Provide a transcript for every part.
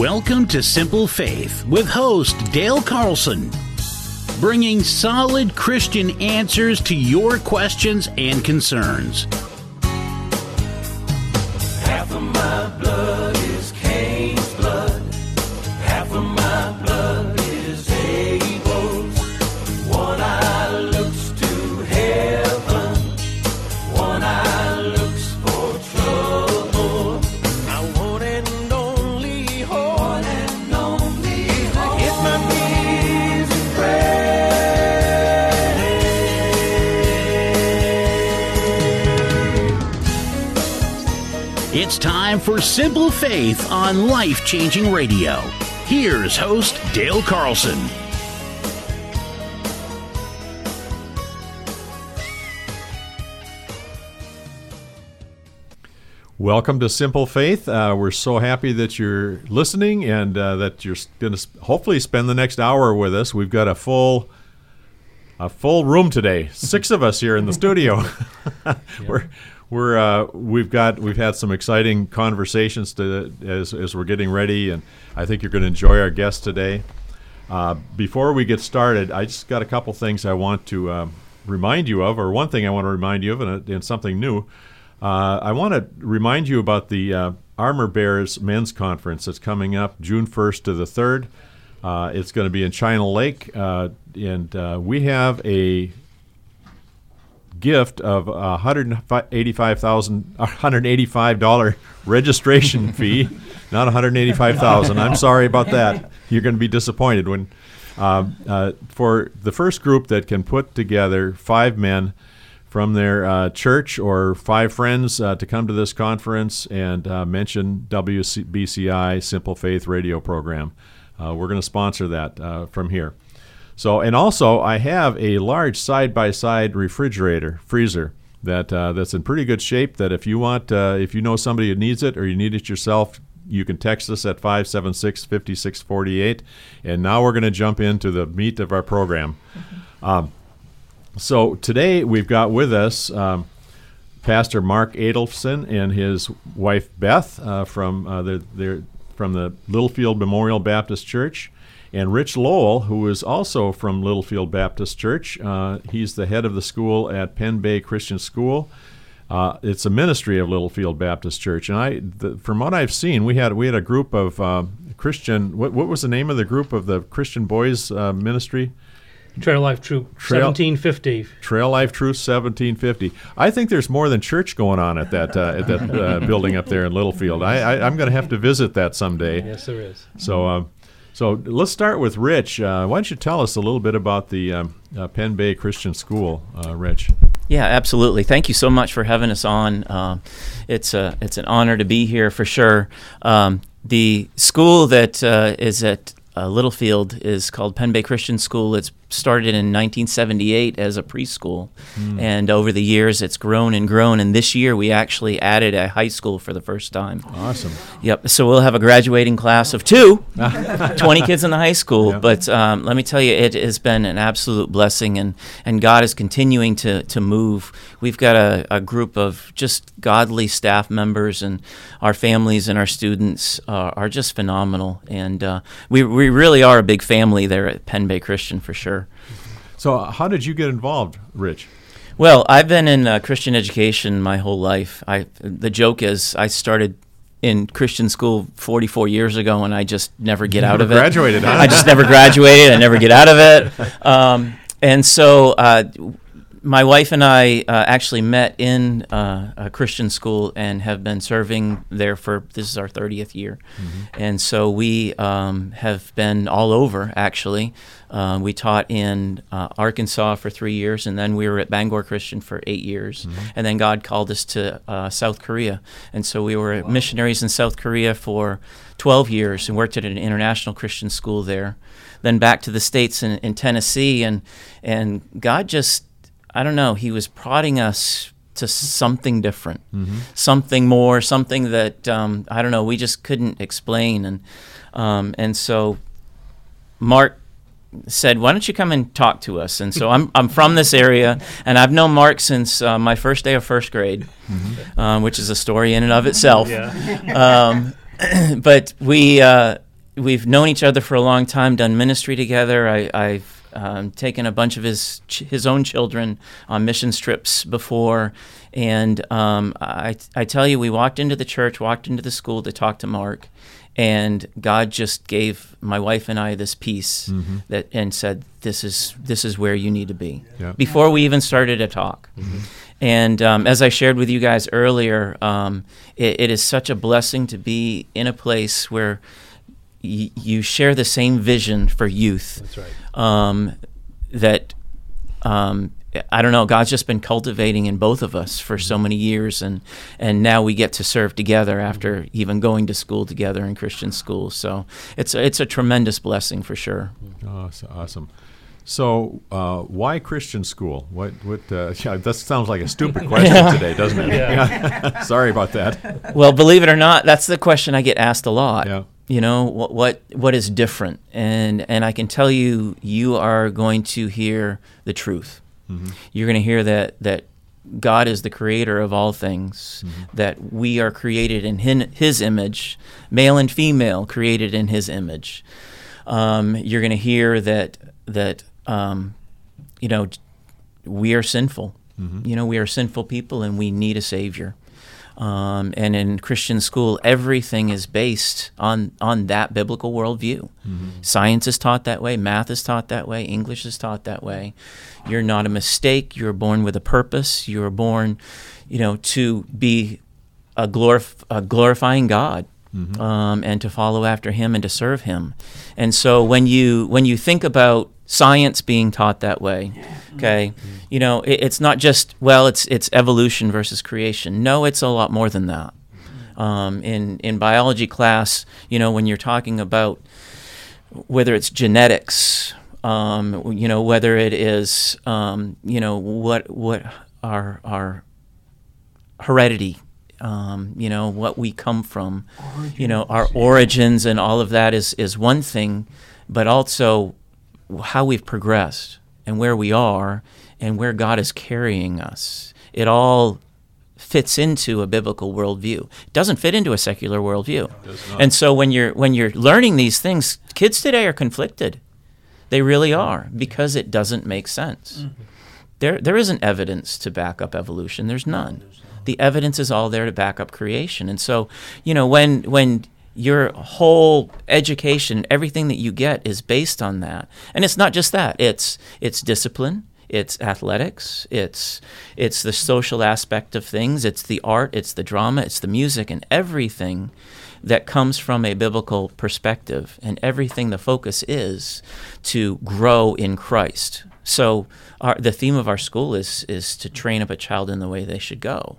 Welcome to Simple Faith with host Dale Carlson, bringing solid Christian answers to your questions and concerns. Time for Simple Faith on Life Changing Radio. Here's host Dale Carlson. Welcome to Simple Faith. Uh, we're so happy that you're listening and uh, that you're going to hopefully spend the next hour with us. We've got a full a full room today. Six of us here in the studio. we're we're uh, we've got we've had some exciting conversations to, as as we're getting ready, and I think you're going to enjoy our guest today. Uh, before we get started, I just got a couple things I want to um, remind you of, or one thing I want to remind you of, and, and something new. Uh, I want to remind you about the uh, Armor Bears Men's Conference that's coming up June 1st to the 3rd. Uh, it's going to be in China Lake, uh, and we have a gift of a $185,000 $185 registration fee, not 185,000. I'm sorry about that. You're going to be disappointed when um, uh, for the first group that can put together five men from their uh, church or five friends uh, to come to this conference and uh, mention WBCI Simple Faith radio program. Uh, we're going to sponsor that uh, from here. So, and also, I have a large side-by-side refrigerator freezer that uh, that's in pretty good shape. That if you want, if you know somebody who needs it or you need it yourself, you can text us at 576 5648. And now we're going to jump into the meat of our program. Um, so today we've got with us um, Pastor Mark Adolphsen and his wife Beth uh, from uh, from the Littlefield Memorial Baptist Church, and Rich Lowell, who is also from Littlefield Baptist Church. Uh, he's the head of the school at Pen Bay Christian School. Uh, it's a ministry of Littlefield Baptist Church, and I, the, from what I've seen, we had we had a group of uh, Christian. What, what was the name of the group of the Christian Boys uh, Ministry? Trail Life Troop, Trail- 1750. Trail Life Troop 1750. I think there's more than church going on at that uh, at that uh, building up there in Littlefield. I, I I'm going to have to visit that someday. Yes, there is. So um, so let's start with Rich. Uh, why don't you tell us a little bit about the um, uh, Pen Bay Christian School, uh, Rich? Yeah, absolutely. Thank you so much for having us on. Uh, it's a it's an honor to be here for sure. Um, the school that uh, is at uh, Littlefield is called Pen Bay Christian School. It's started in 1978 as a preschool, and over the years it's grown and grown. And this year we actually added a high school for the first time. Awesome. Yep. So we'll have a graduating class of two, 20 kids in the high school. But um, let me tell you, it has been an absolute blessing, and, and God is continuing to, to move. We've got a, a group of just godly staff members, and our families and our students uh, are just phenomenal. And uh, we, we really are a big family there at Pen Bay Christian for sure. So how did you get involved, Rich? Well, I've been in uh, Christian education my whole life. I the joke is I started in Christian school 44 years ago, and I just never get out never of it. graduated, huh? I just never graduated. I never get out of it. Um, and so. Uh, my wife and I uh, actually met in uh, a Christian school and have been serving there for this is our 30th year. And so we um, have been all over actually. Uh, we taught in uh, Arkansas for three years, and then we were at Bangor Christian for eight years. And then God called us to uh, South Korea. And so we were missionaries in South Korea for 12 years and worked at an international Christian school there. Then back to the States in, in Tennessee, and, and God just I don't know. He was prodding us to something different, something more, something that um, I don't know. We just couldn't explain, and um, and so Mark said, "Why don't you come and talk to us?" And so I'm I'm from this area, and I've known Mark since uh, my first day of first grade, um, which is a story in and of itself. Um, but we. Uh, we've known each other for a long time, done ministry together. I, I've um, taken a bunch of his ch- his own children on missions trips before, and um, I I tell you, we walked into the church, walked into the school to talk to Mark, and God just gave my wife and I this peace that and said, "This is this is where you need to be." Yeah. Before we even started a talk. And um, as I shared with you guys earlier, um, it, it is such a blessing to be in a place where y- you share the same vision for youth. That's right. Um, that um, I don't know. God's just been cultivating in both of us for so many years, and and now we get to serve together after even going to school together in Christian schools. So it's a, it's a tremendous blessing for sure. Oh, so awesome. So, uh, why Christian school? What? What? Uh, yeah, that sounds like a stupid question today, doesn't it? Yeah. Sorry about that. Well, believe it or not, that's the question I get asked a lot. Yeah. You know what what what is different, and and I can tell you, you are going to hear the truth. You're going to hear that that God is the creator of all things. That we are created in His image, male and female, created in His image. Um, you're going to hear that that um, you know we are sinful. You know, we are sinful people and we need a Savior. Um, and in Christian school, everything is based on, on that biblical worldview. Science is taught that way, math is taught that way, English is taught that way. You're not a mistake. You're born with a purpose. You're born, you know, to be a, glorif- a glorifying God. Um, and to follow after him and to serve him, and so when you when you think about science being taught that way, okay, you know it, it's not just well it's it's evolution versus creation. No, it's a lot more than that. Um, in in biology class, you know when you're talking about whether it's genetics, um, you know whether it is um, you know what what our our heredity, um, you know what we come from, you know our origins and all of that is is one thing, but also how we've progressed and where we are and where God is carrying us. It all fits into a biblical worldview. It doesn't fit into a secular worldview. And so when you're when you're learning these things, kids today are conflicted. They really are because it doesn't make sense. Mm-hmm. There there isn't evidence to back up evolution. There's none. The evidence is all there to back up creation. And so, you know, when when your whole education, everything that you get is based on that. And it's not just that. It's it's discipline, it's athletics, it's it's the social aspect of things, it's the art, it's the drama, it's the music and everything that comes from a biblical perspective and everything the focus is to grow in Christ. So our, the theme of our school is is to train up a child in the way they should go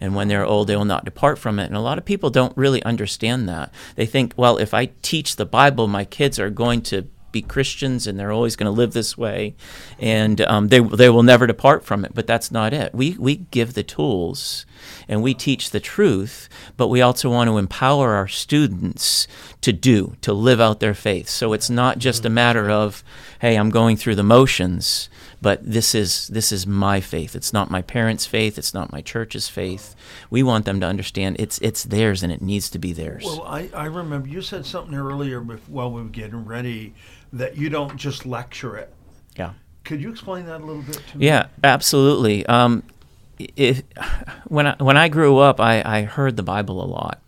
and when they're old, they will not depart from it. And a lot of people don't really understand that. They think, well, if I teach the Bible, my kids are going to be Christians and they're always going to live this way, and um, they they will never depart from it. But that's not it. We we give the tools, and we teach the truth, but we also want to empower our students to do to live out their faith. So it's not just a matter of, hey, I'm going through the motions but this is this is my faith. It's not my parents' faith. It's not my church's faith. We want them to understand it's it's theirs and it needs to be theirs. Well, I, I remember you said something earlier while we were getting ready that you don't just lecture it. yeah. Could you explain that a little bit to me? Yeah, absolutely. Um, if, when I, when I grew up, I, I heard the Bible a lot.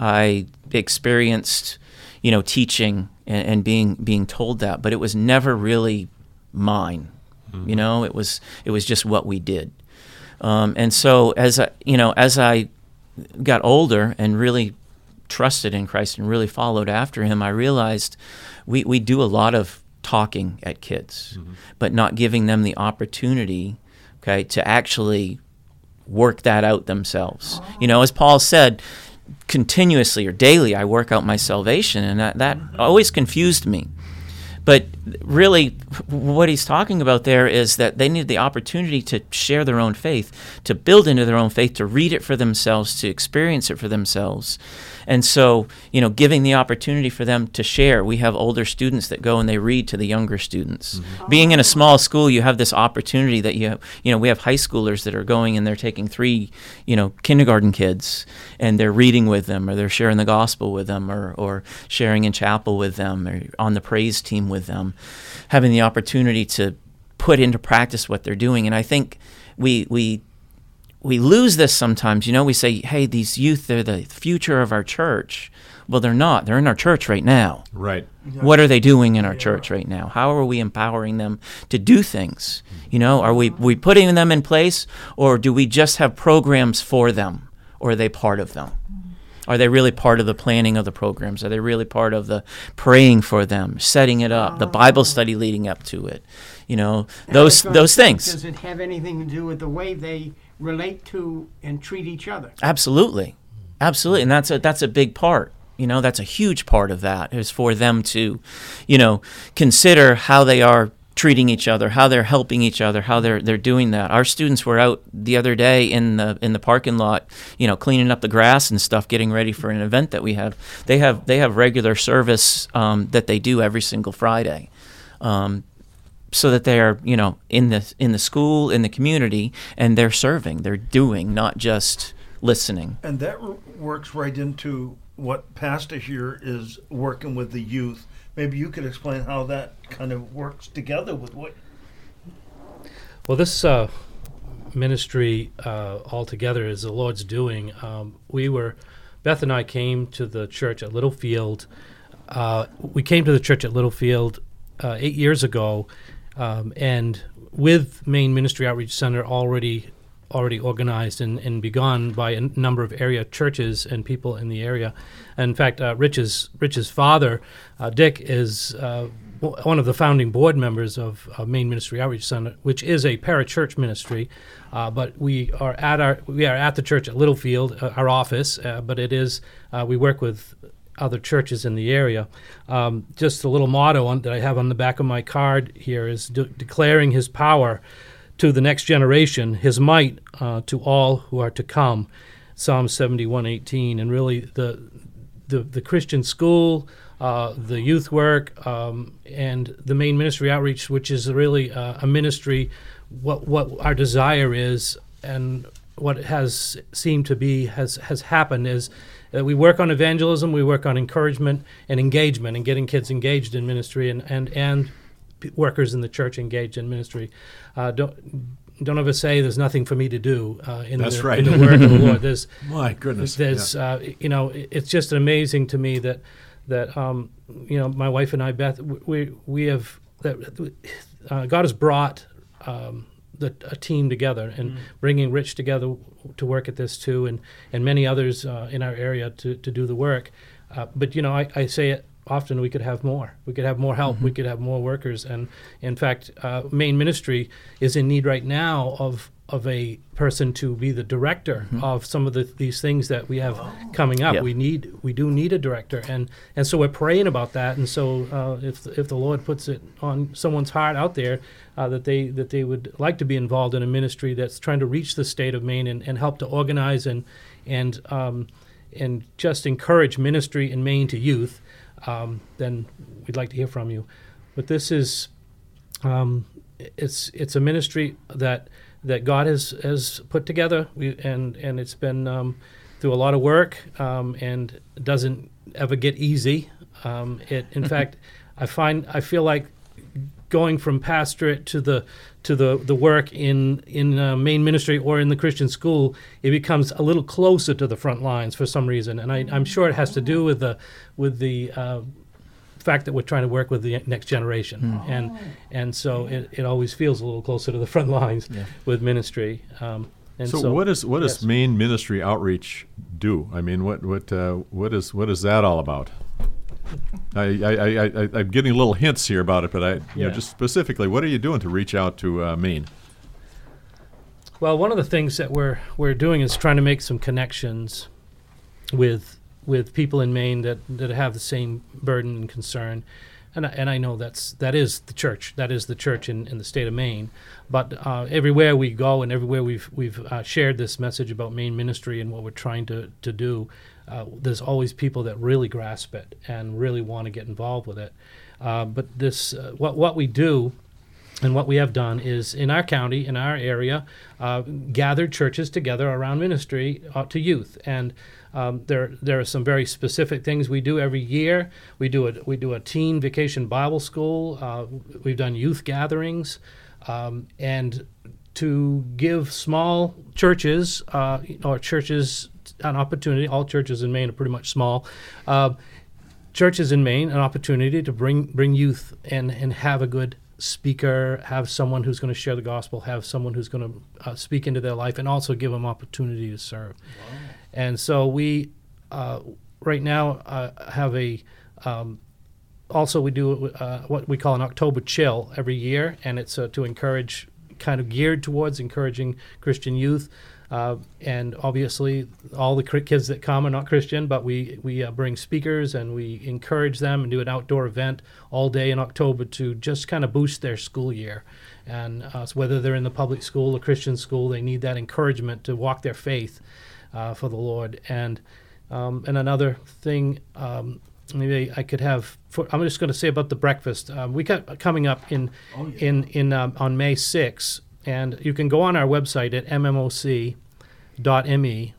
I experienced, you know, teaching and, and being being told that, but it was never really mine. You know, it was it was just what we did. Um, and so as I, you know, as I got older and really trusted in Christ and really followed after Him, I realized we we do a lot of talking at kids, but not giving them the opportunity, okay, to actually work that out themselves. You know, as Paul said, continuously or daily, I work out my salvation, and that, that always confused me. But really what he's talking about there is that they need the opportunity to share their own faith, to build into their own faith, to read it for themselves, to experience it for themselves. And so, you know, giving the opportunity for them to share. We have older students that go and they read to the younger students. Mm-hmm. Being in a oh. small school, you have this opportunity that you have, you know, we have high schoolers that are going and they're taking three, you know, kindergarten kids and they're reading with them or they're sharing the gospel with them or, or sharing in chapel with them or on the praise team with them. Having the opportunity to put into practice what they're doing. And I think we, we we lose this sometimes. You know, we say, hey, these youth, they're the future of our church. Well, they're not. They're in our church right now. Right. What are they doing in our church right now? How are we empowering them to do things? You know, are we, we putting them in place or do we just have programs for them or are they part of them? Are they really part of the planning of the programs? Are they really part of the praying for them, setting it up, the Bible oh. study leading up to it? You know, those those things. Does it have anything to do with the way they relate to and treat each other? Absolutely, absolutely, and that's a that's a big part. You know, that's a huge part of that is for them to, you know, consider how they are treating each other, how they're helping each other, how they're they're doing that. Our students were out the other day in the in the parking lot, you know, cleaning up the grass and stuff, getting ready for an event that we have. They have they have regular service um, that they do every single Friday. Um, so that they're you know in the in the school in the community and they're serving they're doing not just listening And that r- works right into what Pastor here is working with the youth. Maybe you could explain how that kind of works together with what. Well, this uh, ministry uh, altogether is the Lord's doing. Um, we were, Beth and I came to the church at Littlefield. Uh, we came to the church at Littlefield uh, eight years ago, um, and with Maine Ministry Outreach Center already already organized and, and begun by a number of area churches and people in the area. In fact, uh, Rich's Rich's father, uh, Dick, is uh, one of the founding board members of Maine Ministry Outreach Center, which is a parachurch ministry. Uh, but we are at our we are at the church at Littlefield, uh, our office. Uh, but it is we work with other churches in the area. Um, just a little motto on, that I have on the back of my card here is de- declaring His power to the next generation, His might uh, to all who are to come. Psalm seventy-one eighteen, and really the the, the Christian school, uh, the youth work, um, and the Maine ministry outreach, which is really uh, a ministry. What what our desire is, and what has seemed to be has has happened is that we work on evangelism, we work on encouragement and engagement, and getting kids engaged in ministry, and and and p- workers in the church engaged in ministry. Uh, don't don't ever say there's nothing for me to do uh, in, That's the, right. in the work of the Lord. There's My goodness. there's uh, you know it's just amazing to me that that um, you know my wife and I Beth we we have that uh, God has brought um, the, a team together and bringing Rich together to work at this too and and many others uh, in our area to, to do the work. Uh, but you know I, I say it often we could have more. We could have more help. We could have more workers. And in fact uh, Maine ministry is in need right now of of a person to be the director of some of the, these things that we have coming up. Yep. we need we do need a director. And and so we're praying about that. And so uh, if if the Lord puts it on someone's heart out there uh, that they that they would like to be involved in a ministry that's trying to reach the state of Maine and, and help to organize and and um, and just encourage ministry in Maine to youth, um, then we'd like to hear from you. But this is um, it's it's a ministry that that God has has put together, we, and and it's been um, through a lot of work, um, and doesn't ever get easy. Um, it in fact, I find I feel like going from pastorate to the to the, the work in in uh, Maine ministry or in the Christian school, it becomes a little closer to the front lines for some reason, and I, I'm sure it has to do with the with the uh, fact that we're trying to work with the next generation, and and so it, it always feels a little closer to the front lines with ministry. Um, and So, so, what is what yes. does Maine ministry outreach do? I mean, what what uh, what is what is that all about? I, I, I, I I'm getting little hints here about it, but I you know Yeah. just specifically, what are you doing to reach out to uh, Maine? Well, one of the things that we're we're doing is trying to make some connections with with people in Maine that, that have the same burden and concern. and I, and I know that's that is the church. That is the church in, in the state of Maine. But uh, everywhere we go and everywhere we've we've uh, shared this message about Maine ministry and what we're trying to to do, uh, there's always people that really grasp it and really want to get involved with it. Uh, but this uh, what what we do and what we have done is in our county, in our area, uh, gathered churches together around ministry uh, to youth. And um, there, there are some very specific things we do every year. We do a, we do a teen vacation Bible school. Uh, we've done youth gatherings, um, and to give small churches uh, or churches an opportunity. All churches in Maine are pretty much small. Uh, churches in Maine an opportunity to bring bring youth and and have a good speaker, have someone who's going to share the gospel, have someone who's going to uh, speak into their life, and also give them opportunity to serve. And so we uh, right now uh, have a um, also we do uh, what we call an October chill every year, and it's uh, to encourage kind of geared towards encouraging Christian youth. Uh, and obviously, all the kids that come are not Christian, but we we uh, bring speakers and we encourage them and do an outdoor event all day in October to just kind of boost their school year. And uh, so whether they're in the public school or Christian school, they need that encouragement to walk their faith uh, for the Lord. And um, and another thing, um, maybe I could have. For, I'm just going to say about the breakfast. Um, we got coming up in in in um, on May 6th, and you can go on our website at mmoc.me.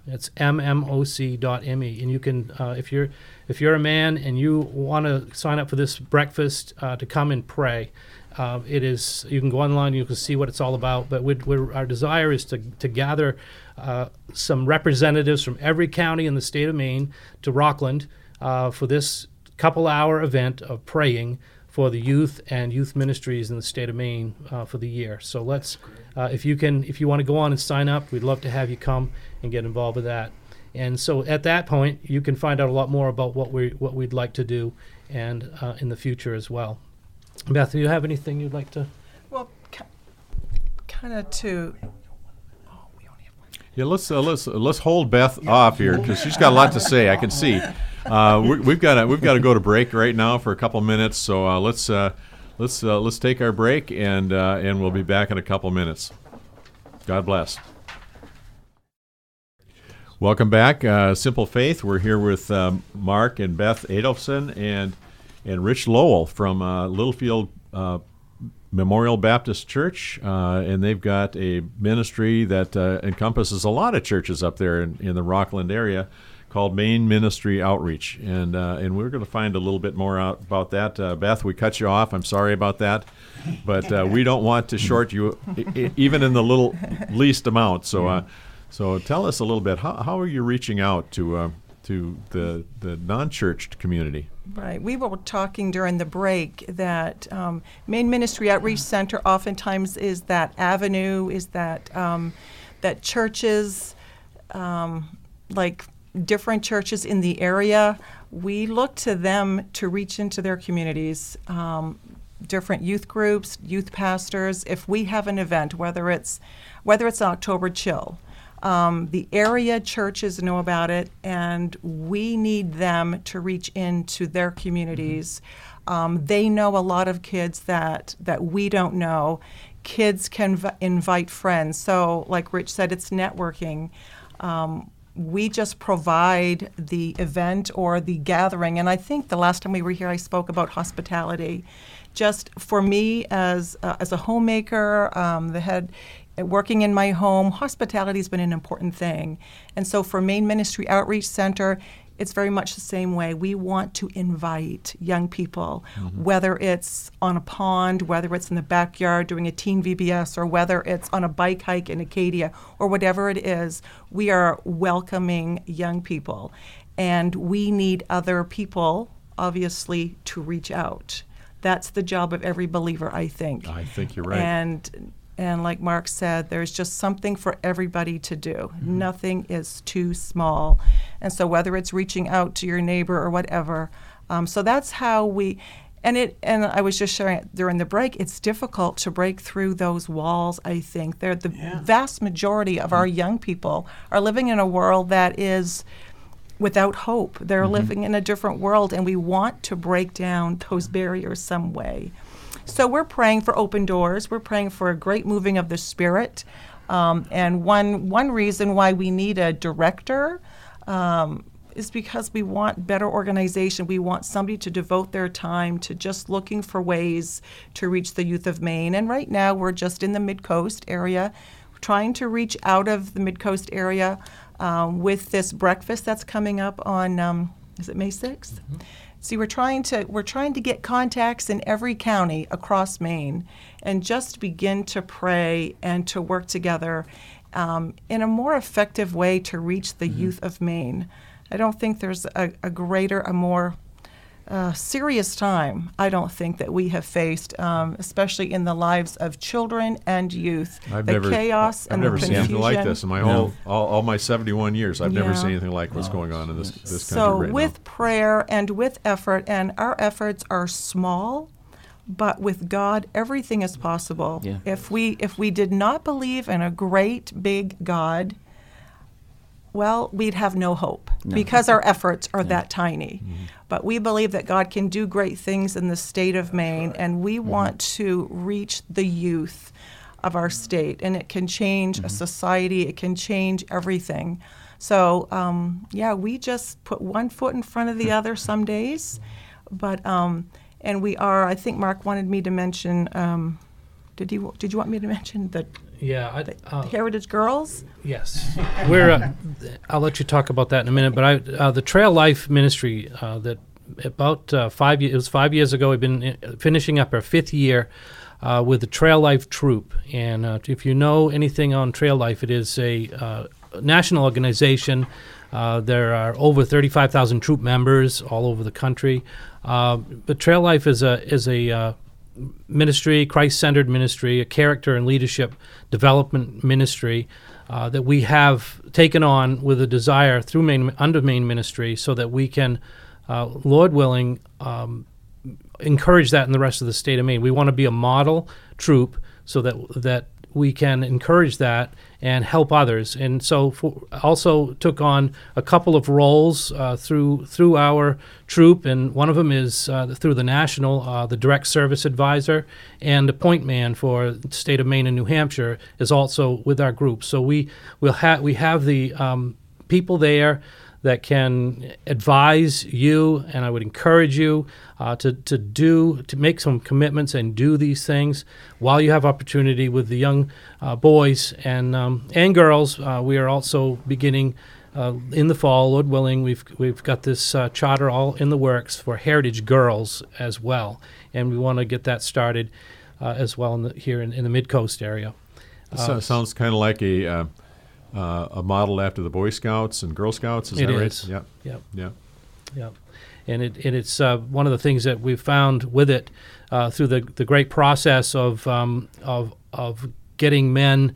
It's mmoc.me, and you can uh, if you're if you're a man and you want to sign up for this breakfast uh, to come and pray. Uh, it is. You can go online. You can see what it's all about. But we'd, we're, our desire is to to gather uh, some representatives from every county in the state of Maine to Rockland uh, for this couple-hour event of praying for the youth and youth ministries in the state of Maine uh, for the year. So let's, uh, if you can, if you want to go on and sign up, we'd love to have you come and get involved with that. And so at that point, you can find out a lot more about what we what we'd like to do, and uh, in the future as well. Beth, do you have anything you'd like to? Well, kind of to. Yeah, let's uh, let's let's hold Beth off here because she's got a lot to say. I can see. Uh, we, we've got to we've got to go to break right now for a couple minutes. So uh, let's uh, let's uh, let's take our break and uh, and we'll be back in a couple minutes. God bless. Welcome back, uh, Simple Faith. We're here with um, Mark and Beth Adolphsen and and Rich Lowell from Littlefield Memorial Baptist Church, uh, and they've got a ministry that uh, encompasses a lot of churches up there in, in the Rockland area called Maine Ministry Outreach, and uh, and we're going to find a little bit more out about that. Uh, Beth, we cut you off. I'm sorry about that, but uh, we don't want to short you even in the little least amount. So uh, so tell us a little bit. How, how are you reaching out to uh, to the the non-churched community? Right. We were talking during the break that um, Maine Ministry Outreach Center oftentimes is that avenue, is that um, that churches, um, like different churches in the area, we look to them to reach into their communities. Um, different youth groups, youth pastors. If we have an event, whether it's whether it's October chill, um, the area churches know about it, and we need them to reach into their communities. Um, they know a lot of kids that that we don't know. Kids can v- invite friends. So, like Rich said, it's networking. Um, we just provide the event or the gathering. And I think the last time we were here, I spoke about hospitality. Just for me as uh, as a homemaker, um, the head working in my home, hospitality has been an important thing. And so for Maine Ministry Outreach Center, it's very much the same way. We want to invite young people, mm-hmm. whether it's on a pond, whether it's in the backyard doing a teen VBS, or whether it's on a bike hike in Acadia, or whatever it is. We are welcoming young people. And we need other people, obviously, to reach out. That's the job of every believer, I think. I think you're right. And and like Mark said, there's just something for everybody to do. Mm-hmm. Nothing is too small. And so whether it's reaching out to your neighbor or whatever, um, so that's how we. And it and I was just sharing it during the break. It's difficult to break through those walls. I think they're the vast majority of our mm-hmm. young people are living in a world that is without hope. They're mm-hmm. living in a different world, and we want to break down those barriers some way. So we're praying for open doors. We're praying for a great moving of the Spirit. Um, and one one reason why we need a director um, is because we want better organization. We want somebody to devote their time to just looking for ways to reach the youth of Maine. And right now, we're just in the Mid Coast area, trying to reach out of the Mid Coast area um, with this breakfast that's coming up on um, is it May 6th? See, we're trying to we're trying to get contacts in every county across Maine, and just begin to pray and to work together um, in a more effective way to reach the youth of Maine. I don't think there's a, a greater, a more uh, serious time, I don't think, that we have faced, um, especially in the lives of children and youth. I've the never, chaos I've and never the seen anything like this in my whole all, all my 71 years. I've never seen anything like what's going on in this this So, country right with prayer and with effort, and our efforts are small, but with God, everything is possible. Yeah. If we if we did not believe in a great big God, well, we'd have no hope because our efforts are that tiny. Mm-hmm. But we believe that God can do great things in the state of Maine, and we Mm-hmm. want to reach the youth of our state, and it can change Mm-hmm. a society, it can change everything. So, um, yeah, we just put one foot in front of the other some days, but um, and we are. I think Mark wanted me to mention. Um, did you did you want me to mention the, Yeah, I, uh, Heritage Girls? Yes, we're. Uh, I'll let you talk about that in a minute. But I, uh, the Trail Life Ministry uh, that about uh, five years. It was five years ago. We've been uh, finishing up our fifth year uh, with the Trail Life Troop. And uh, if you know anything on Trail Life, it is a uh, national organization. Uh, there are over 35,000 troop members all over the country. Uh, but Trail Life is a is a uh, ministry, Christ centered ministry, a character and leadership development ministry uh, that we have taken on with a desire through main, under Maine ministry so that we can, uh, Lord willing, um, encourage that in the rest of the state of Maine. We want to be a model troop so that that we can encourage that and help others. And so, for, also took on a couple of roles uh, through through our troop, and one of them is uh, through the national, uh, the direct service advisor, and the point man for the state of Maine and New Hampshire is also with our group. So we will have we have the um, people there that can advise you, and I would encourage you uh, to, to do to make some commitments and do these things while you have opportunity with the young uh, boys and um, and girls. Uh, we are also beginning. Uh, in the fall, Lord willing, we've we've got this uh, charter all in the works for Heritage Girls as well, and we want to get that started uh, as well in the, here in, in the Mid Coast area. So, sounds kind of like a uh, a model after the Boy Scouts and Girl Scouts. Is It that right? is. Yeah. Yep. Yeah. Yeah, and it and it's uh, one of the things that we've found with it uh, through the the great process of um, of of getting men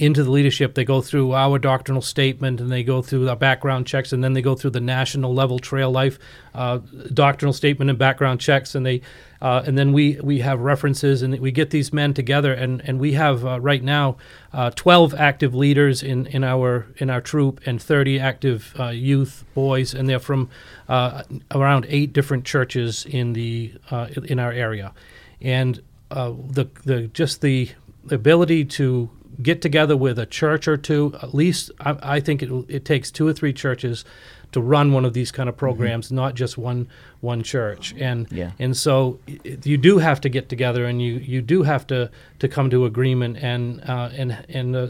into the leadership. They go through our doctrinal statement and they go through our background checks, and then they go through the national level trail life uh, doctrinal statement and background checks, and they uh, and then we we have references, and we get these men together, and and we have uh, right now uh, 12 active leaders in in our in our troop and 30 active uh, youth boys, and they're from uh, around eight different churches in the in our area, and the the just the ability to get together with a church or two, at least I, I think it, it takes two or three churches to run one of these kind of programs, not just one one church. And Yeah. and so you do have to get together, and you, you do have to, to come to agreement and uh, and and uh,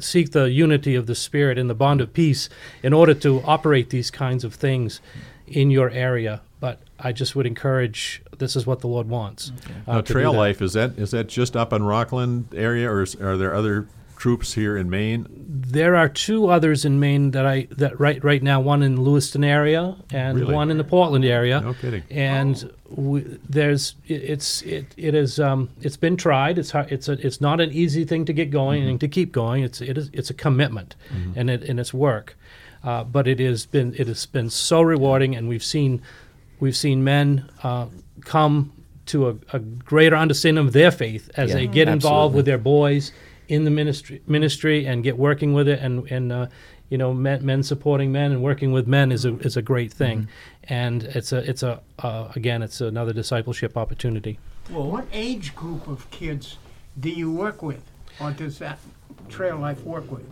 seek the unity of the spirit and the bond of peace in order to operate these kinds of things in your area. But I just would encourage this is what the Lord wants. uh, Now, Trail that. Life is that is that just up in Rockland area, or is, are there other troops here in Maine? There are two others in Maine that I that right right now. One in Lewiston area and Really? one in the Portland area. No kidding. And we, there's it, it's it it is um it's been tried. It's hard, it's a it's not an easy thing to get going Mm-hmm. and to keep going. It's it is it's a commitment and it and it's work. Uh, but it has been it has been so rewarding, and we've seen we've seen men uh, come to a, a greater understanding of their faith as Yeah, they get involved with their boys in the ministry ministry and get working with it and and uh, you know, men, men supporting men and working with men is a is a great thing, and it's a it's a uh, again it's another discipleship opportunity. Well, what age group of kids do you work with, or does that Trail Life work with?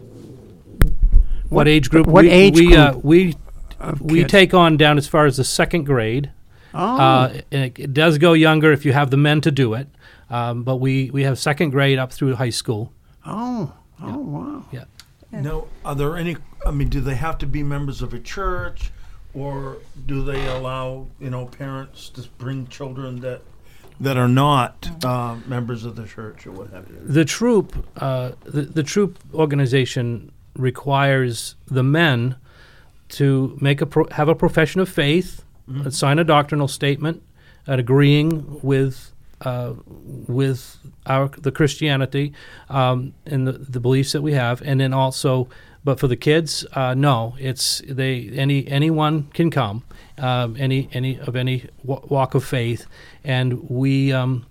What, age group? what we, age we, Uh, group we Of we kids? take on down as far as the second grade. Oh, Uh, it, it does go younger if you have the men to do it, um, but we we have second grade up through high school. oh, oh, wow. Yeah. Now, are there any? I mean, do they have to be members of a church, or do they allow you know parents to bring children that that are not uh, members of the church or what have you? The troop, uh, the, the troop organization requires the men to make a pro- have a profession of faith, uh, sign a doctrinal statement, and agreeing with uh, with our the Christianity um, and the, the beliefs that we have, and then also, but for the kids, uh, no, it's they any anyone can come, um, any any of any wa- walk of faith, and we. Um,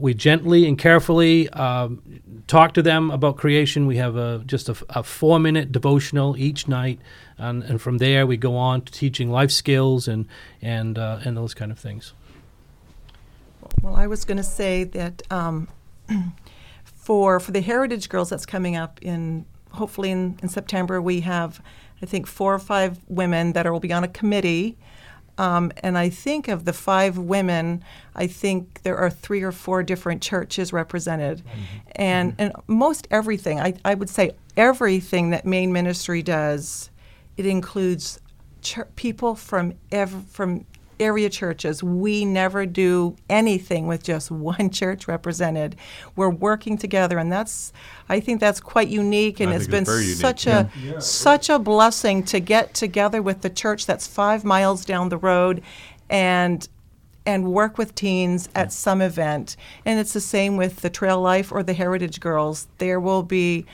we gently and carefully um, talk to them about creation. We have a just a, a four minute devotional each night, and, and from there we go on to teaching life skills and and uh, and those kind of things. Well, I was going to say that um, for for the Heritage Girls that's coming up in hopefully in, in September, we have I think four or five women that are, will be on a committee. Um, and I think of the five women, I think there are three or four different churches represented. And, and most everything, I, I would say everything that Maine Ministry does, it includes chur people from ev- from area churches. We never do anything with just one church represented. We're working together, and that's I think that's quite unique, and I it's think been it's very unique, such yeah. a such a blessing to get together with the church that's five miles down the road, and and work with teens at some event. And it's the same with the Trail Life or the Heritage Girls. There will be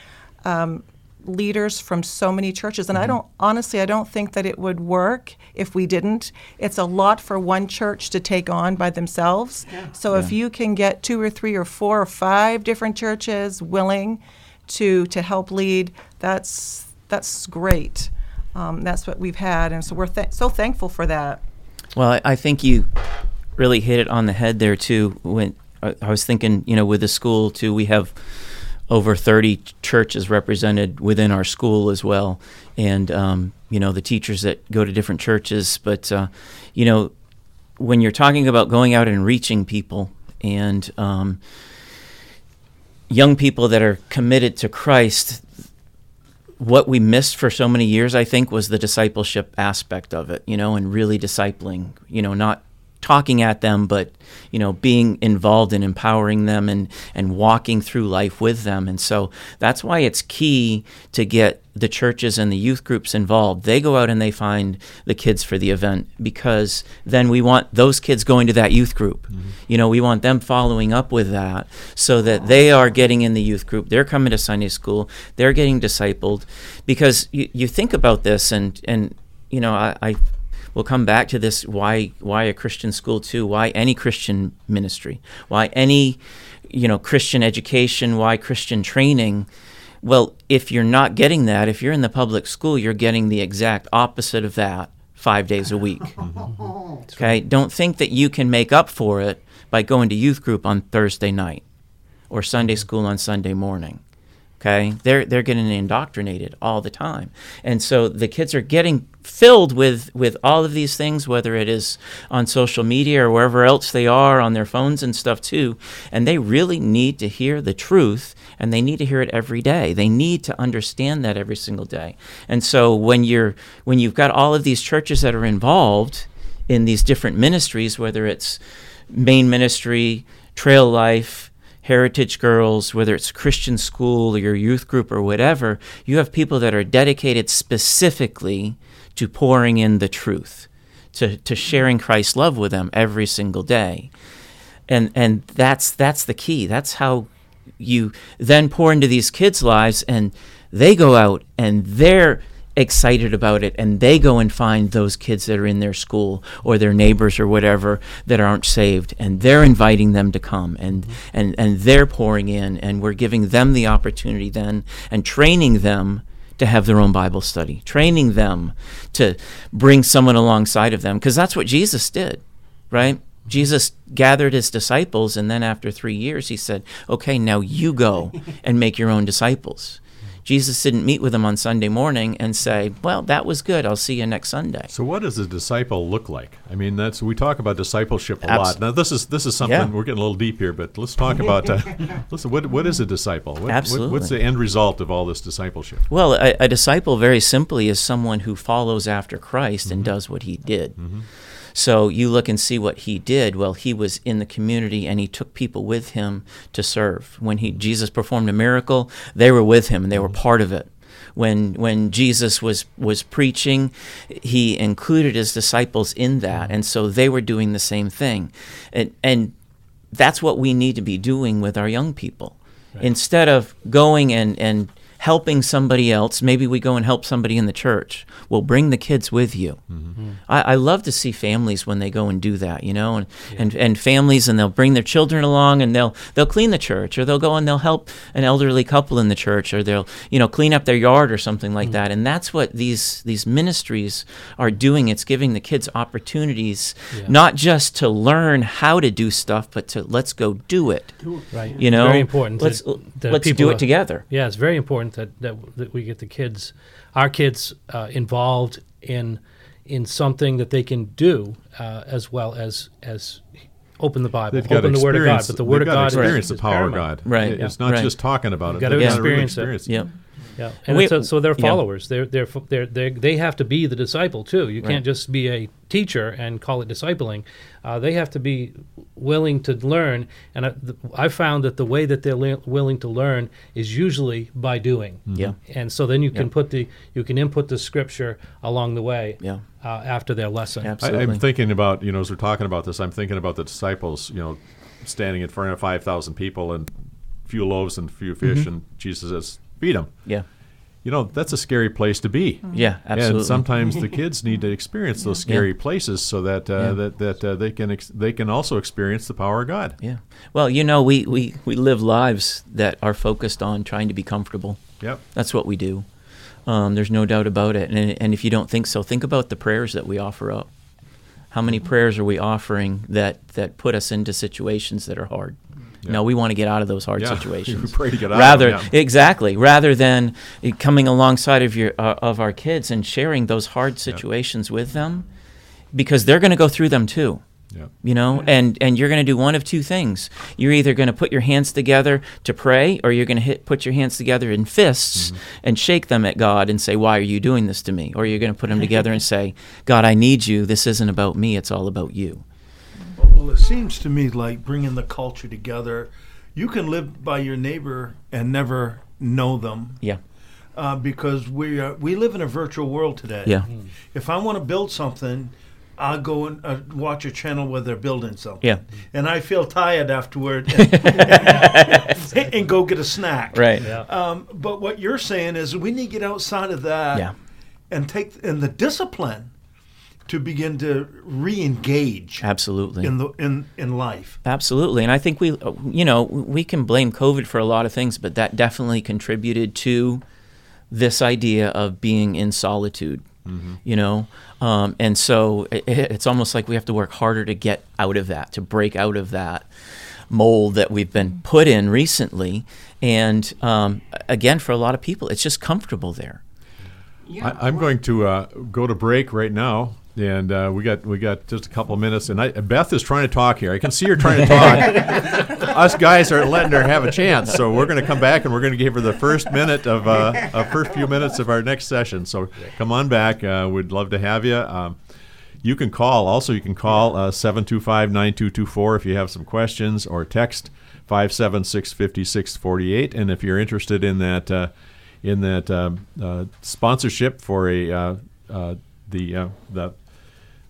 um, leaders from so many churches, and I don't honestly, I don't think that it would work if we didn't. It's a lot for one church to take on by themselves. So if you can get two or three or four or five different churches willing to to help lead, that's that's great. Um, that's what we've had, and so we're th- so thankful for that. Well, I, I think you really hit it on the head there too. When I, I was thinking, you know, with the school too, we have over 30 churches represented within our school as well, and um, you know the teachers that go to different churches. But uh, you know, when you're talking about going out and reaching people and um, young people that are committed to Christ, what we missed for so many years, I think, was the discipleship aspect of it, you know, and really discipling, you know, not talking at them, but, you know, being involved in empowering them and, and walking through life with them. And so that's why it's key to get the churches and the youth groups involved. They go out and they find the kids for the event because then we want those kids going to that youth group. Mm-hmm. You know, we want them following up with that so that they are getting in the youth group. They're coming to Sunday school. They're getting discipled because you, you think about this and, and, you know, I, I we'll come back to this why why a Christian school too why any Christian ministry why any you know Christian education why Christian training. Well if you're not getting that if you're in the public school you're getting the exact opposite of that 5 days a week. Mm-hmm. Okay? Don't think that you can make up for it by going to youth group on Thursday night or Sunday mm-hmm. school on Sunday morning okay? They're they're getting indoctrinated all the time. And so the kids are getting filled with with all of these things whether it is on social media or wherever else they are on their phones and stuff too and they really need to hear the truth and they need to hear it every day. They need to understand that every single day. And so when you're when you've got all of these churches that are involved in these different ministries whether it's Maine ministry trail life Heritage Girls, whether it's Christian school or your youth group or whatever, you have people that are dedicated specifically to pouring in the truth, to, to sharing Christ's love with them every single day. And and that's that's the key. That's how you then pour into these kids' lives and they go out and they're excited about it and they go and find those kids that are in their school or their neighbors or whatever that aren't saved and they're inviting them to come and mm-hmm. and and they're pouring in and we're giving them the opportunity then and training them to have their own Bible study, training them to bring someone alongside of them, because that's what Jesus did, right? Mm-hmm. Jesus gathered his disciples, and then after three years, he said, Okay, now you go and make your own disciples. Jesus didn't meet with them on Sunday morning and say, Well, that was good. I'll see you next Sunday. So, what does a disciple look like? I mean, that's we talk about discipleship a lot. Now, this is this is something Yeah. we're getting a little deep here, but let's talk about. Uh, listen, what what is a disciple? What, what- what's the end result of all this discipleship? Well, a, a disciple, very simply, is someone who follows after Christ and does what he did. So you look and see what he did. Well, he was in the community and he took people with him to serve. When he Jesus performed a miracle, they were with him and they were mm-hmm. part of it. When when Jesus was was preaching, he included his disciples in that, and so they were doing the same thing, and and that's what we need to be doing with our young people. Instead of going and, and helping somebody else, maybe we go and help somebody in the church. Well, bring the kids with you. Mm-hmm. I, I love to see families when they go and do that, you know, and, and, and families and they'll bring their children along and they'll they'll clean the church or they'll go and they'll help an elderly couple in the church or they'll you know clean up their yard or something like mm-hmm. that. And that's what these these ministries are doing. It's giving the kids opportunities Yeah. not just to learn how to do stuff, but to let's go do it. Right. You know, very important. Let's that- that let's do it together. Yeah, it's very important that, that, that we get the kids, our kids, uh, involved in in something that they can do uh, as well as as open the Bible, They've open the Word of God. experience- But the Word they've of got God to is, experience the is power of. God. Right, It- It's yeah, not right. just talking about it. Gotta They've gotta really experience it. Yep. Yeah, And and we- it's a- so they're yeah. followers. They're they're they're they they have to be the disciple too. You Right. can't just be a teacher and call it discipling. Uh, they have to be willing to learn. And I, the, I found that the way that they're le- willing to learn is usually by doing. Yeah. And so then you can Yeah. put the you can input the scripture along the way. Yeah. Uh, after their lesson. I, Absolutely. I'm thinking about, you know, as we're talking about this, I'm thinking about the disciples, you know, standing in front of 5,000 people and few loaves and few fish, Mm-hmm. and Jesus says, feed them. Yeah. You know, that's a scary place to be. Yeah. Absolutely. And sometimes the kids need to experience those scary places so that uh, Yeah. that that uh, they can ex- they can also experience the power of God. yeah. Well, you know, we, we, we live lives that are focused on trying to be comfortable. Yep. That's what we do. Um, there's no doubt about it. And, and if you don't think so, think about the prayers that we offer up. How many prayers are we offering that, that put us into situations that are hard? No, we want to get out of those hard Yeah. situations. We pray to get out of rather, them, yeah. exactly, rather than coming alongside of your uh, of our kids and sharing those hard situations with them, because they're going to go through them too. Yep. you know and and you're going to do one of two things. You're either going to put your hands together to pray or you're going to hit put your hands together in fists and shake them at god and say why are you doing this to me? Or you're going to put them together and say god i need you. This isn't about me. It's all about you Well, it seems to me like bringing the culture together. You can live by your neighbor and never know them yeah uh, because we are, we live in a virtual world today. yeah If I want to build something, I'll go and uh, watch a channel where they're building something. yeah And I feel tired afterward and, and go get a snack. right Yeah. Um, but what you're saying is we need to get outside of that Yeah. and take and the discipline to begin to re-engage absolutely in the in in life. Absolutely, and I think we, you know, we can blame COVID for a lot of things, but that definitely contributed to this idea of being in solitude. You know, um, and so it, it's almost like we have to work harder to get out of that, to break out of that mold that we've been put in recently. And um, again, for a lot of people, it's just comfortable there. Yeah, I, I'm going to uh, go to break right now, and uh, we got we got just a couple of minutes. And I, Beth is trying to talk here. I can see her trying to talk. Us guys are letting her have a chance, so we're going to come back and we're going to give her the first minute of uh, uh, first few minutes of our next session. So come on back. Uh, we'd love to have you. Um, you can call. Also, you can call uh, 725 9224 if you have some questions, or text 576 5648. And if you're interested in that, uh, in that um, uh, sponsorship for a uh, uh, the uh, the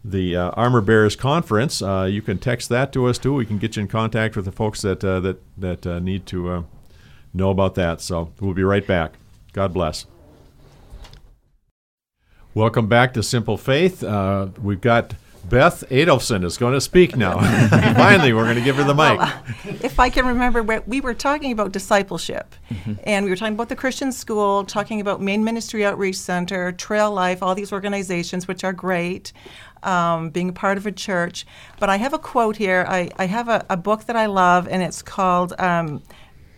the uh, Armor Bearers Conference, uh, you can text that to us too. We can get you in contact with the folks that uh, that that uh, need to uh, know about that. So we'll be right back. God bless. Welcome back to Simple Faith. Uh, we've got Beth Adolphsen is going to speak now. Finally, we're going to give her the mic. if I can remember, we- we were talking about discipleship, and we were talking about the Christian school, talking about Maine Ministry Outreach Center, Trail Life, all these organizations, which are great, um, being part of a church. But I have a quote here. I, I have a, a book that I love, and it's called. Um,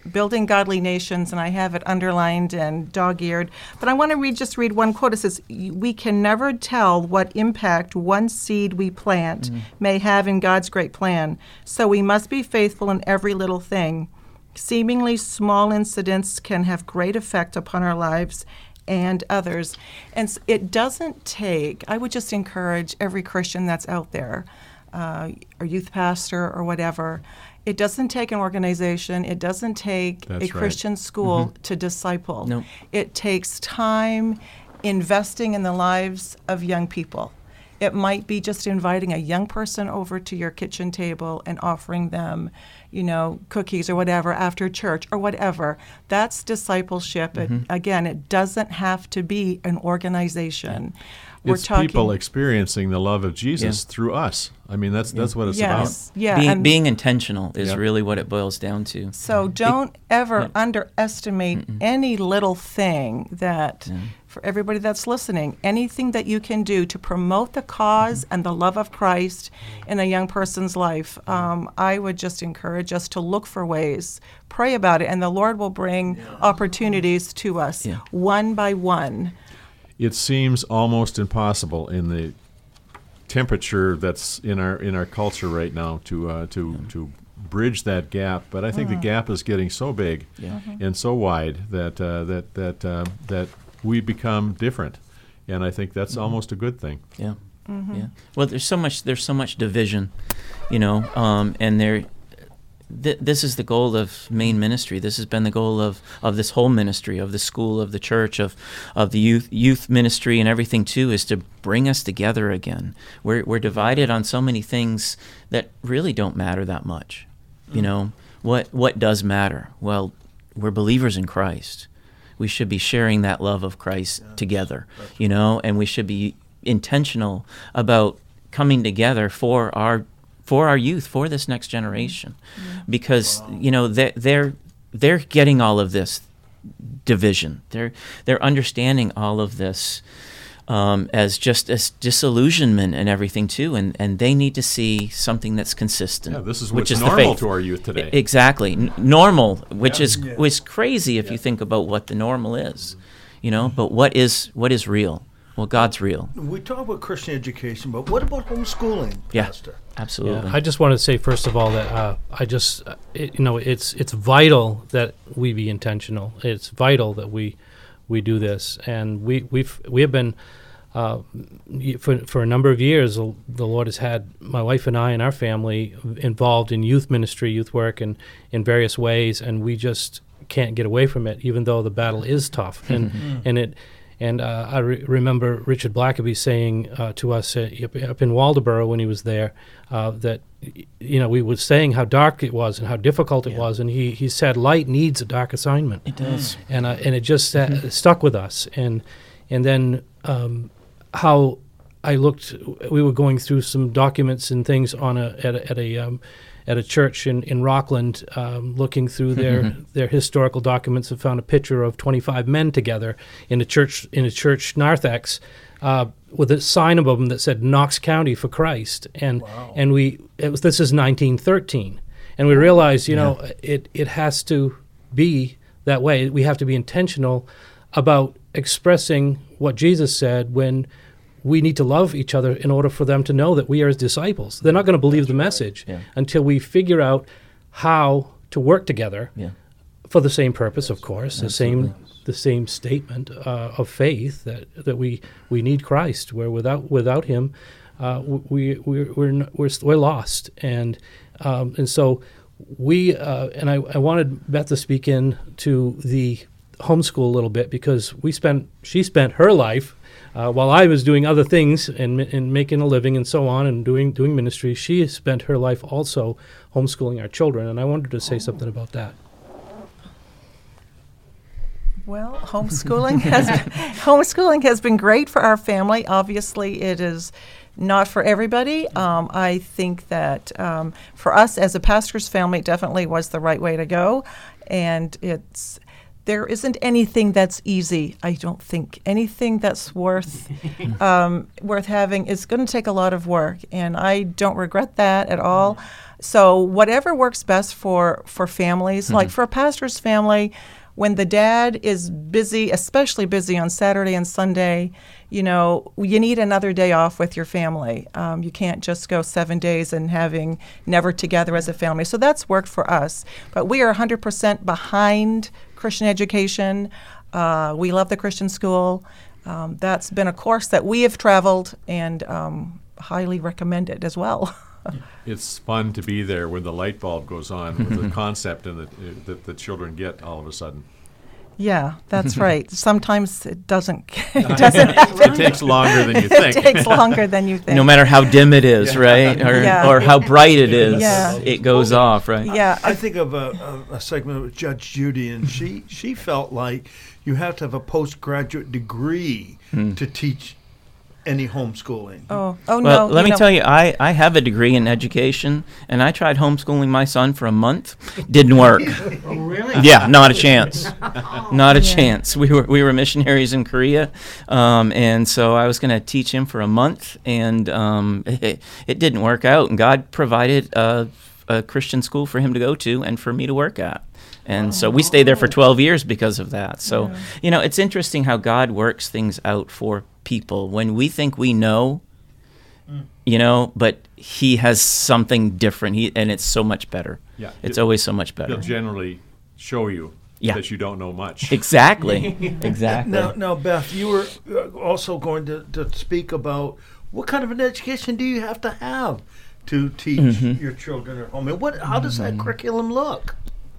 Building Godly Nations, and I have it underlined and dog-eared. But I want to read just read one quote. It says, "We can never tell what impact one seed we plant may have in God's great plan. So we must be faithful in every little thing. Seemingly small incidents can have great effect upon our lives." And others. And it doesn't take, I would just encourage every Christian that's out there, uh, or youth pastor or whatever, it doesn't take an organization, it doesn't take That's a right. Christian school to disciple. Nope. It takes time investing in the lives of young people. It might be just inviting a young person over to your kitchen table and offering them, you know, cookies or whatever after church or whatever. That's discipleship. It, mm-hmm. again, it doesn't have to be an organization. We're it's talking people experiencing the love of Jesus through us. I mean, that's that's what it's yes, yeah, being, and- being intentional is Yeah. really what it boils down to. So don't ever underestimate any little thing that, for everybody that's listening, anything that you can do to promote the because and the love of Christ in a young person's life. Um, I would just encourage us to look for ways, pray about it, and the Lord will bring opportunities to us Yeah. one by one. it seems almost impossible in the temperature that's in our in our culture right now to uh, to to bridge that gap. But I think the gap is getting so big Yeah. and so wide that uh, that that uh, that we become different, and I think that's mm-hmm. almost a good thing. Yeah. Yeah. Mm-hmm. Well, there's so much. There's so much division, you know, um, and there. Th- this is the goal of Maine ministry. This has been the goal of, of this whole ministry, of the school, of the church, of, of the youth youth ministry, and everything too, is to bring us together again. We're we're divided on so many things that really don't matter that much. You mm. know what what does matter? Well, we're believers in Christ. We should be sharing that love of Christ together. You know, and we should be intentional about coming together for our for our youth for this next generation. Mm-hmm. Because you know they, they're they're getting all of this division. They're they're understanding all of this um, as just as disillusionment and everything too and and they need to see something that's consistent Yeah, this is which what's is the normal faith. to our youth today. E- exactly N- normal which is Yeah. was crazy if you think about what the normal is you know but what is what is real well god's real We talk about Christian education, but what about homeschooling, Yeah. Pastor? absolutely Yeah, I just want to say first of all that uh, I just uh, it, you know it's it's vital that we be intentional. It's vital that we we do this, and we we've we have been uh, for for a number of years. The the Lord has had my wife and I and our family involved in youth ministry, youth work, and in various ways, and we just can't get away from it, even though the battle is tough, and and it. And uh, I re- remember Richard Blackaby saying uh, to us uh, up, up in Waldoboro when he was there uh, that you know we were saying how dark it was and how difficult it was, and he, he said light needs a dark assignment. it does and uh, and it just uh, stuck with us. And and then um, how I looked, we were going through some documents and things on a at a at a, um, at a church in in Rockland, um, looking through their their historical documents and found a picture of 25 men together in a church in a church Narthex. Uh, with a sign above them that said Knox County for Christ, and and we it was this is 1913, and we realized you know it it has to be that way. We have to be intentional about expressing what Jesus said when we need to love each other in order for them to know that we are his disciples. They're not going to believe the message Yeah. until we figure out how to work together yeah for the same purpose, of course, the same the same statement uh, of faith that, that we we need Christ. Where without without Him, uh, we we we're n- we're, we're lost, and um, and so we uh, and I, I wanted Beth to speak in to the homeschool a little bit because we spent she spent her life. Uh, while I was doing other things and, and making a living and so on and doing doing ministry, she spent her life also homeschooling our children, and I wanted to say something about that. Well, homeschooling has homeschooling has been great for our family. Obviously, it is not for everybody. Um, I think that um, for us as a pastor's family, it definitely was the right way to go. And it's there isn't anything that's easy. I don't think anything that's worth um, worth having is going to take a lot of work, and I don't regret that at all. So whatever works best for for families, like for a pastor's family, when the dad is busy, especially busy on Saturday and Sunday, you know, you need another day off with your family. Um, you can't just go seven days and having never together as a family. So that's worked for us. But we are 100% behind Christian education. Uh, we love the Christian school. Um, that's been a course that we have traveled and um, highly recommend it as well. It's fun to be there when the light bulb goes on with the concept and the, that the children get all of a sudden. Yeah, that's right. Sometimes it doesn't. It doesn't happen. It takes longer than you think. It takes longer than you think. No matter how dim it is, right? Or, Yeah. or how bright it is, Yeah. it goes off, right? Yeah, I think of a, a, a segment with Judge Judy, and she, she felt like you have to have a postgraduate degree hmm. to teach any homeschooling. Oh, oh Well, no. let me know- tell you, I, I have a degree in education, and I tried homeschooling my son for a month. Didn't work. Oh, really? yeah, not a chance. Not a chance. We were we were missionaries in Korea, um, and so I was going to teach him for a month, and um, it, it didn't work out. And God provided a, a Christian school for him to go to and for me to work at. And so we stayed there for 12 years because of that. So, you know, it's interesting how God works things out for people. When we think we know, mm. you know, but He has something different, he, and it's so much better. Yeah. It's It- always so much They'll better. generally show you Yeah. that you don't know much. Exactly. exactly. Now, now, Beth, you were uh, also going to, to speak about what kind of an education do you have to have to teach mm-hmm. your children at home, and what? How does that mm-hmm. curriculum look?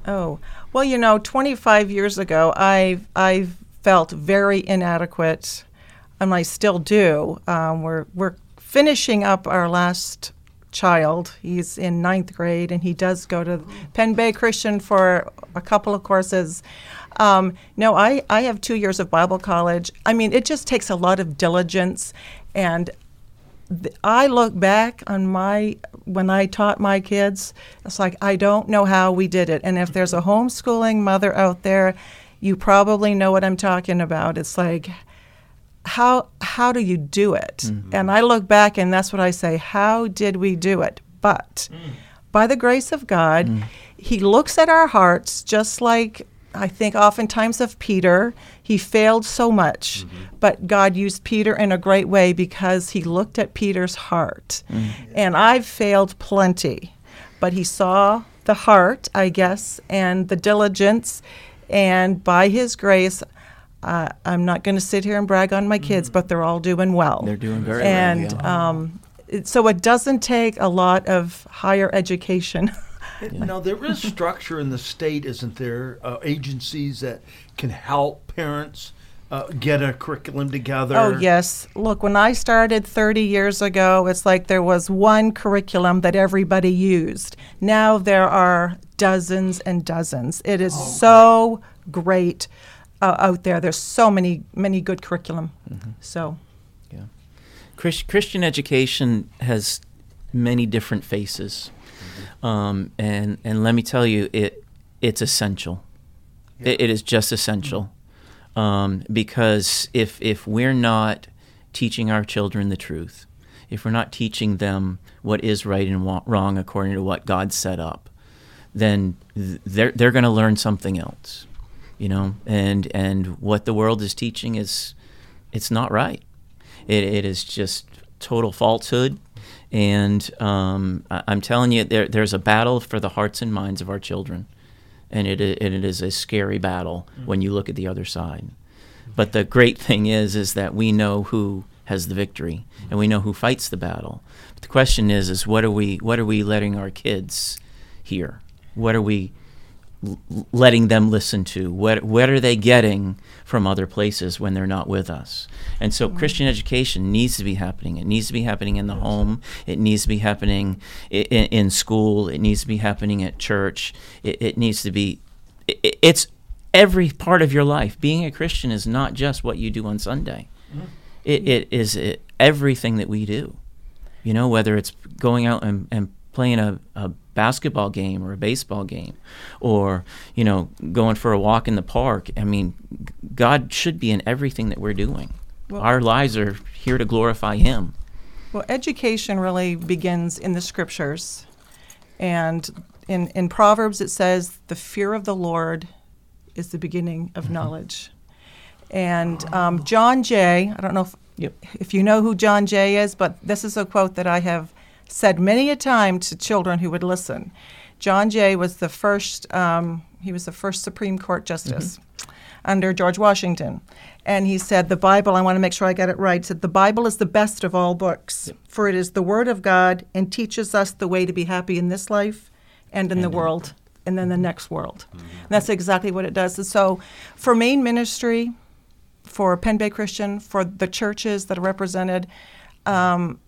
Oh, well, you know, 25 years ago, I I felt very inadequate, and I still do. Um, we're we're finishing up our last child. He's in ninth grade, and he does go to Pen Bay Christian for a couple of courses. Um, no, I, I have two years of Bible college. I mean, it just takes a lot of diligence, and I look back on my when I taught my kids, it's like I don't know how we did it. And if there's a homeschooling mother out there, you probably know what I'm talking about. It's like how how do you do it? Mm-hmm. And I look back and that's what I say, how did we do it? But mm. by the grace of God, mm. he looks at our hearts just like I think oftentimes of Peter. He failed so much, but God used Peter in a great way because he looked at Peter's heart. And I've failed plenty, but he saw the heart, I guess, and the diligence. And by his grace, uh, I'm not going to sit here and brag on my kids, but they're all doing well. They're doing very and, well. yeah. um, so it doesn't take a lot of higher education. Now there is structure in the state, isn't there? Uh, agencies that can help parents uh, get a curriculum together. Oh, yes. Look, when I started 30 years ago, it's like there was one curriculum that everybody used. Now there are dozens and dozens. It is so great uh, out there. There's so many, many good curriculum. So, Chris, Christian education has many different faces, um, and and let me tell you, it it's essential. It, it is just essential, um, because if if we're not teaching our children the truth, if we're not teaching them what is right and wrong according to what God set up, then they're they're going to learn something else, you know. And and what the world is teaching is, it's not right. It, it is just total falsehood. And um, I, I'm telling you, there, there's a battle for the hearts and minds of our children. And it, and it is a scary battle mm. when you look at the other side. But the great thing is, is that we know who has the victory, and we know who fights the battle. But the question is, is what are we, what are we letting our kids hear? What are we letting them listen to? What what are they getting from other places when they're not with us? And so mm. Christian education needs to be happening. It needs to be happening in the home. It needs to be happening in, in school. It needs to be happening at church. It, it needs to be. It, it's every part of your life. Being a Christian is not just what you do on Sunday. Mm. It, it is it, everything that we do. You know, whether it's going out and, and playing a, a basketball game or a baseball game or, you know, going for a walk in the park. I mean, God should be in everything that we're doing. Well- Our lives are here to glorify Him. Well, education really begins in the scriptures. And in, in Proverbs, it says, the fear of the Lord is the beginning of knowledge. And um, John Jay, I don't know if, Yep. if you know who John Jay is, but this is a quote that I have said many a time to children who would listen. John Jay was the first, um, he was the first Supreme Court justice under George Washington. And he said, The Bible, I want to make sure I get it right, said, The Bible is the best of all books, for it is the Word of God and teaches us the way to be happy in this life and in the world and then the next world. And that's exactly what it does. And so for Maine ministry, for Pen Bay Christian, for the churches that are represented, um,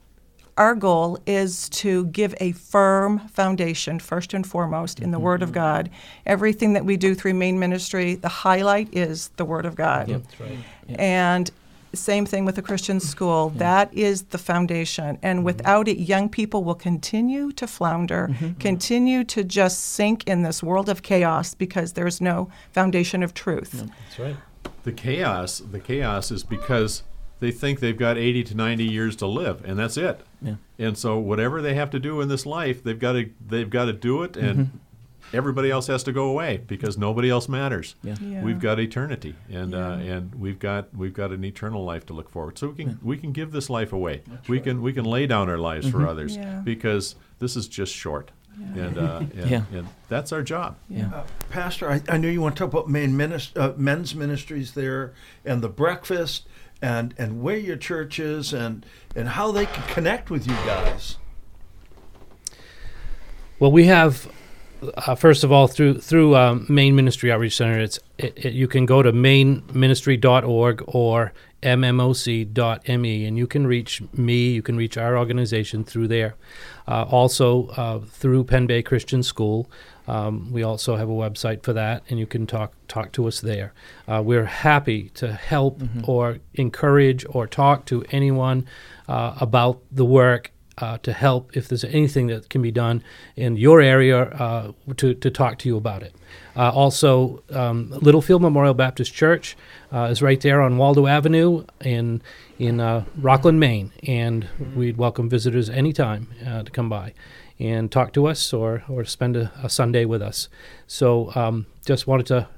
our goal is to give a firm foundation, first and foremost, in the mm-hmm. Word of God. Everything that we do through Maine ministry, the highlight is the Word of God. That's right. And same thing with the Christian mm-hmm. school. That is the foundation. And mm-hmm. without it, young people will continue to flounder, continue to just sink in this world of chaos because there's no foundation of truth. That's right. The chaos, the chaos is because they think they've got 80 to 90 years to live, and that's it. Yeah. And so whatever they have to do in this life, they've got to they've got to do it, and Mm-hmm. everybody else has to go away because nobody else matters. Yeah. Yeah. We've got eternity, and uh, and we've got we've got an eternal life to look forward. So we can we can give this life away. we can we can lay down our lives for others Yeah. because this is just short, and, uh, and Yeah. and that's our job. Yeah. Pastor, I, I know you want to talk about Maine minis- uh, men's ministries there and the breakfast and, and where your church is and, and how they can connect with you guys. Well, we have, uh, first of all, through through um, Maine Ministry Outreach Center, it's it, it, you can go to maineministry.org or mmoc.me, and you can reach me, you can reach our organization through there. Uh, also, uh, through Pen Bay Christian School, um, we also have a website for that, and you can talk talk to us there. Uh, we're happy to help or encourage or talk to anyone uh, about the work uh, to help if there's anything that can be done in your area uh, to, to talk to you about it. Uh, also, um, Littlefield Memorial Baptist Church uh, is right there on Waldo Avenue in in uh, Rockland, Maine, and we'd welcome visitors anytime uh, to come by and talk to us or, or spend a, a Sunday with us. So, um, just wanted to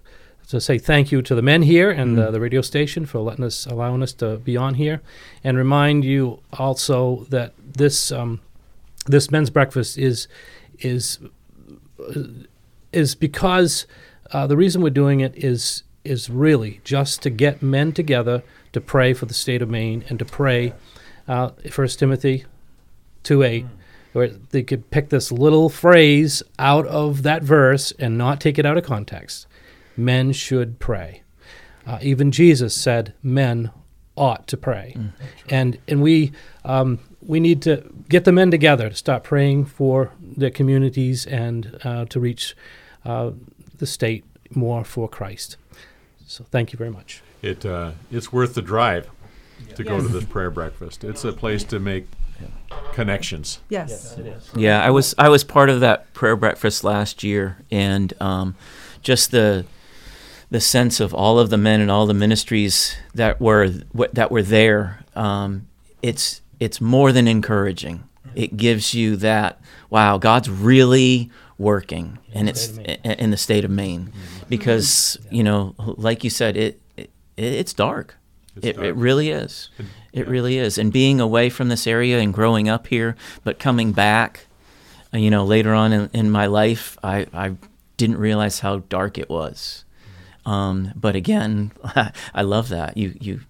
to say thank you to the men here and uh, the radio station for letting us, allowing us to be on here, and remind you also that this um, this men's breakfast is is is because uh, the reason we're doing it is is really just to get men together to pray for the state of Maine and to pray. Uh, First Timothy two eight, where they could pick this little phrase out of that verse and not take it out of context. Men should pray. Uh, even Jesus said, "Men ought to pray," and and we um, we need to get the men together to start praying for their communities and uh, to reach uh, the state more for Christ. So thank you very much. It uh, it's worth the drive to go to this prayer breakfast. It's a place to make connections. Yes. Yeah, I was I was part of that prayer breakfast last year, and um, just the the sense of all of the men and all the ministries that were that were there. Um, it's it's more than encouraging. It gives you that wow, God's really working, and it's state of i- in the state of Maine, because you know, like you said, it, it it's dark. It's It, it really is. It really is. And being away from this area and growing up here, but coming back, uh, you know, later on in, in my life, I, I didn't realize how dark it was. Um, but again, I love that. You, you,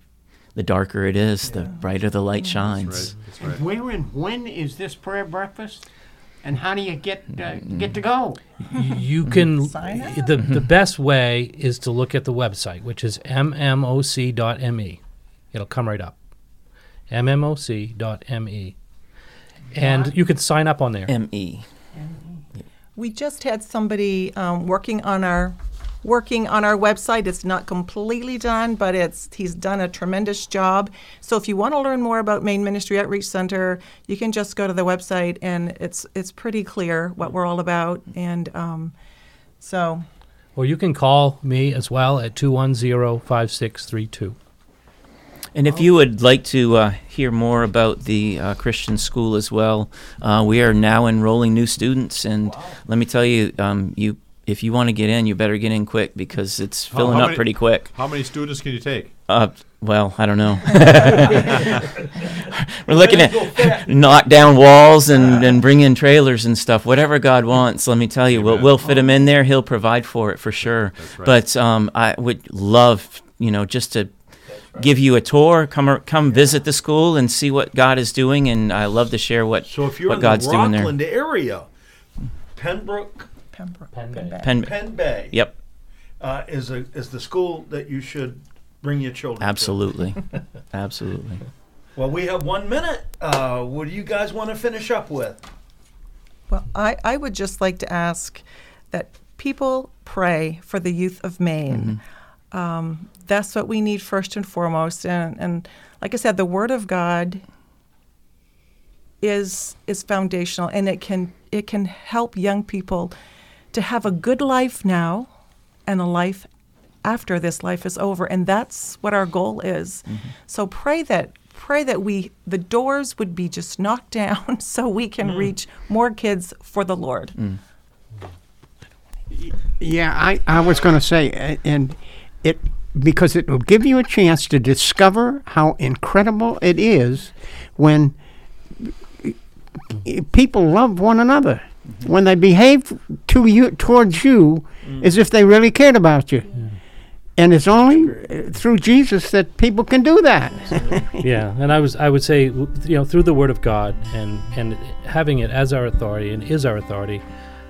the darker it is, the brighter the light shines. That's right. Where and when is this prayer breakfast? And how do you get uh, get to go? You can Sign up. the the best way is to look at the website, which is mmoc.me. E. It'll come right up. mmoc.me. E. And you can sign up on there. M E. We just had somebody um, working on our working on our website. It's not completely done, but it's he's done a tremendous job. So if you want to learn more about Maine Ministry Outreach Center, you can just go to the website, and it's it's pretty clear what we're all about. And um, so Or you can call me as well at 210 5632. And if you would like to uh, hear more about the uh, Christian school as well, uh, we are now enrolling new students. And let me tell you, um, you if you want to get in, you better get in quick because it's filling how up many- pretty quick. How many students can you take? Uh, well, I don't know. We're looking at knock down walls and, and bring in trailers and stuff. Whatever God wants, let me tell you, we'll, we'll fit him in there. He'll provide for it for sure. right. But um, I would love, you know, just to give you a tour, come or, come visit the school and see what God is doing. And I love to share what So if you're what in God's the doing there. Rockland area, Pembroke, Pembroke, Pen Bay. Quebec. Pen, Penn Bay, yep, uh, is a is the school that you should bring your children. to. absolutely, absolutely. Well, we have one minute. Uh, what do you guys want to finish up with? Well, I, I would just like to ask that people pray for the youth of Maine. Um, that's what we need first and foremost. And, and like I said, the Word of God is is foundational, and it can it can help young people to have a good life now and a life after this life is over, and that's what our goal is. Mm-hmm. So pray that pray that we the doors would be just knocked down so we can mm. reach more kids for the Lord. Mm. Yeah, I, I was going to say, uh, and it because it will give you a chance to discover how incredible it is when uh, people love one another. When they behave to you towards you as if they really cared about you. And it's only uh, through Jesus that people can do that. yeah, and I was I would say you know through the Word of God and and having it as our authority and is our authority,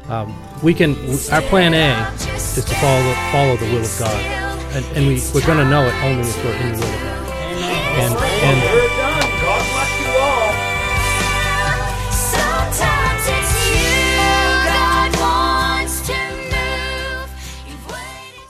um, we can our plan A is to follow follow the will of God, and, and we we're going to know it only if we're in the will of God. And and